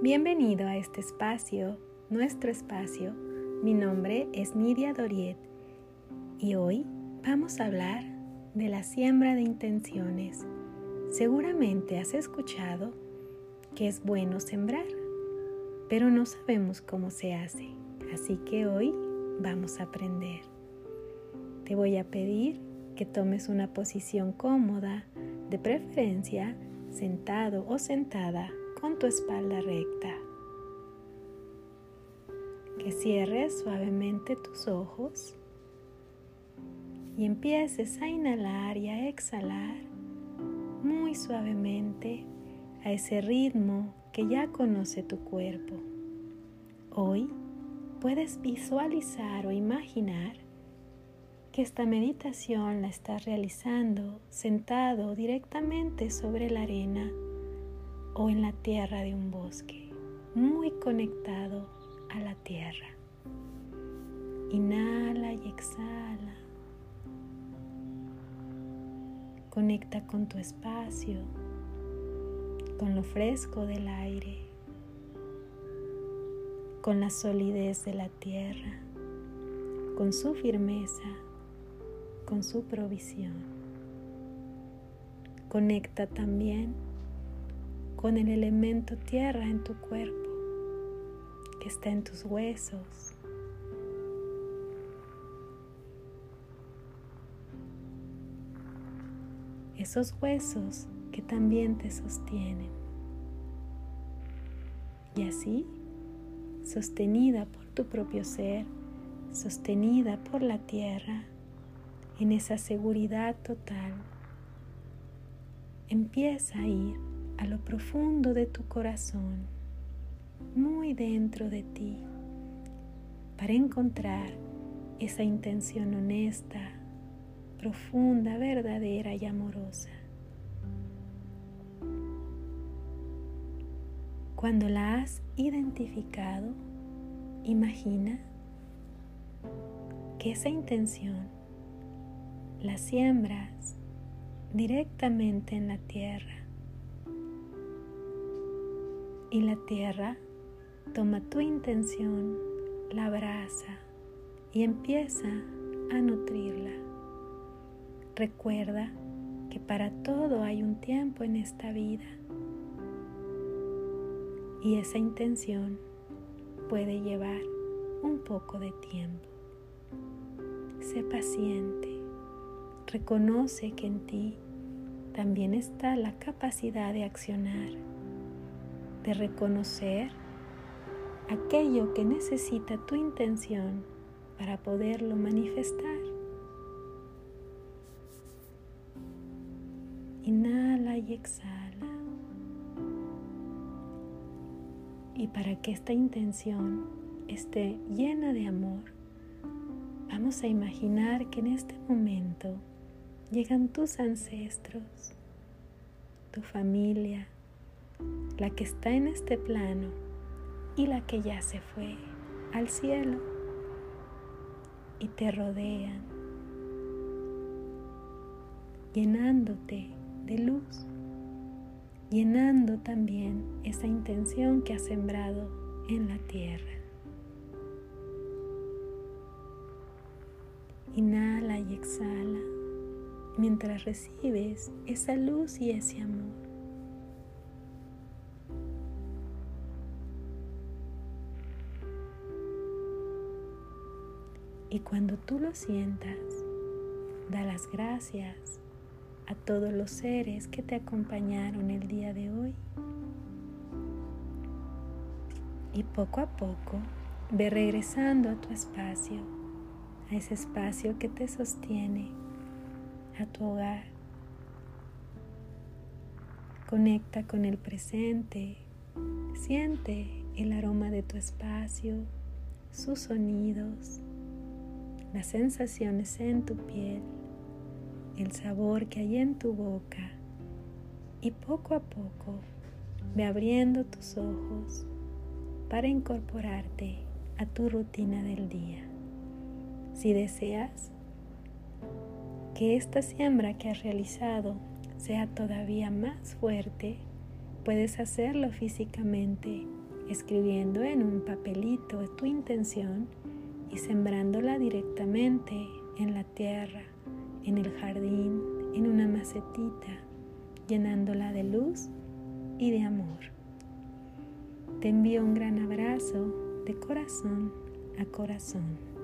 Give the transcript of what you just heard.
Bienvenido a este espacio, nuestro espacio. Mi nombre es Nidia Doriet y hoy vamos a hablar de la siembra de intenciones. Seguramente has escuchado que es bueno sembrar, pero no sabemos cómo se hace. Así que hoy vamos a aprender. Te voy a pedir que tomes una posición cómoda, de preferencia sentado o sentada con tu espalda recta. Que cierres suavemente tus ojos y empieces a inhalar y a exhalar muy suavemente a ese ritmo que ya conoce tu cuerpo. Hoy puedes visualizar o imaginar que esta meditación la estás realizando sentado directamente sobre la arena o en la tierra de un bosque, muy conectado a la tierra. Inhala y exhala. Conecta con tu espacio, con lo fresco del aire, con la solidez de la tierra, con su firmeza, con su provisión. Conecta también con el elemento tierra en tu cuerpo que está en tus huesos. Esos huesos que también te sostienen. Y así, sostenida por tu propio ser, sostenida por la tierra, en esa seguridad total, empieza a ir a lo profundo de tu corazón, muy dentro de ti, para encontrar esa intención honesta, profunda, verdadera y amorosa. Cuando la has identificado, imagina que esa intención la siembras directamente en la tierra y la tierra toma tu intención, la abraza y empieza a nutrirla. Recuerda que para todo hay un tiempo en esta vida y esa intención puede llevar un poco de tiempo. Sé paciente, reconoce que en ti también está la capacidad de accionar de reconocer aquello que necesita tu intención para poderlo manifestar. Inhala y exhala. Y para que esta intención esté llena de amor, vamos a imaginar que en este momento llegan tus ancestros, tu familia, la que está en este plano y la que ya se fue al cielo y te rodean, llenándote de luz, llenando también esa intención que has sembrado en la tierra. Inhala y exhala mientras recibes esa luz y ese amor. Y cuando tú lo sientas, da las gracias a todos los seres que te acompañaron el día de hoy. Y poco a poco ve regresando a tu espacio, a ese espacio que te sostiene, a tu hogar. Conecta con el presente, siente el aroma de tu espacio, sus sonidos las sensaciones en tu piel, el sabor que hay en tu boca y poco a poco ve abriendo tus ojos para incorporarte a tu rutina del día. Si deseas que esta siembra que has realizado sea todavía más fuerte, puedes hacerlo físicamente escribiendo en un papelito tu intención y sembrándola directamente en la tierra, en el jardín, en una macetita, llenándola de luz y de amor. Te envío un gran abrazo de corazón a corazón.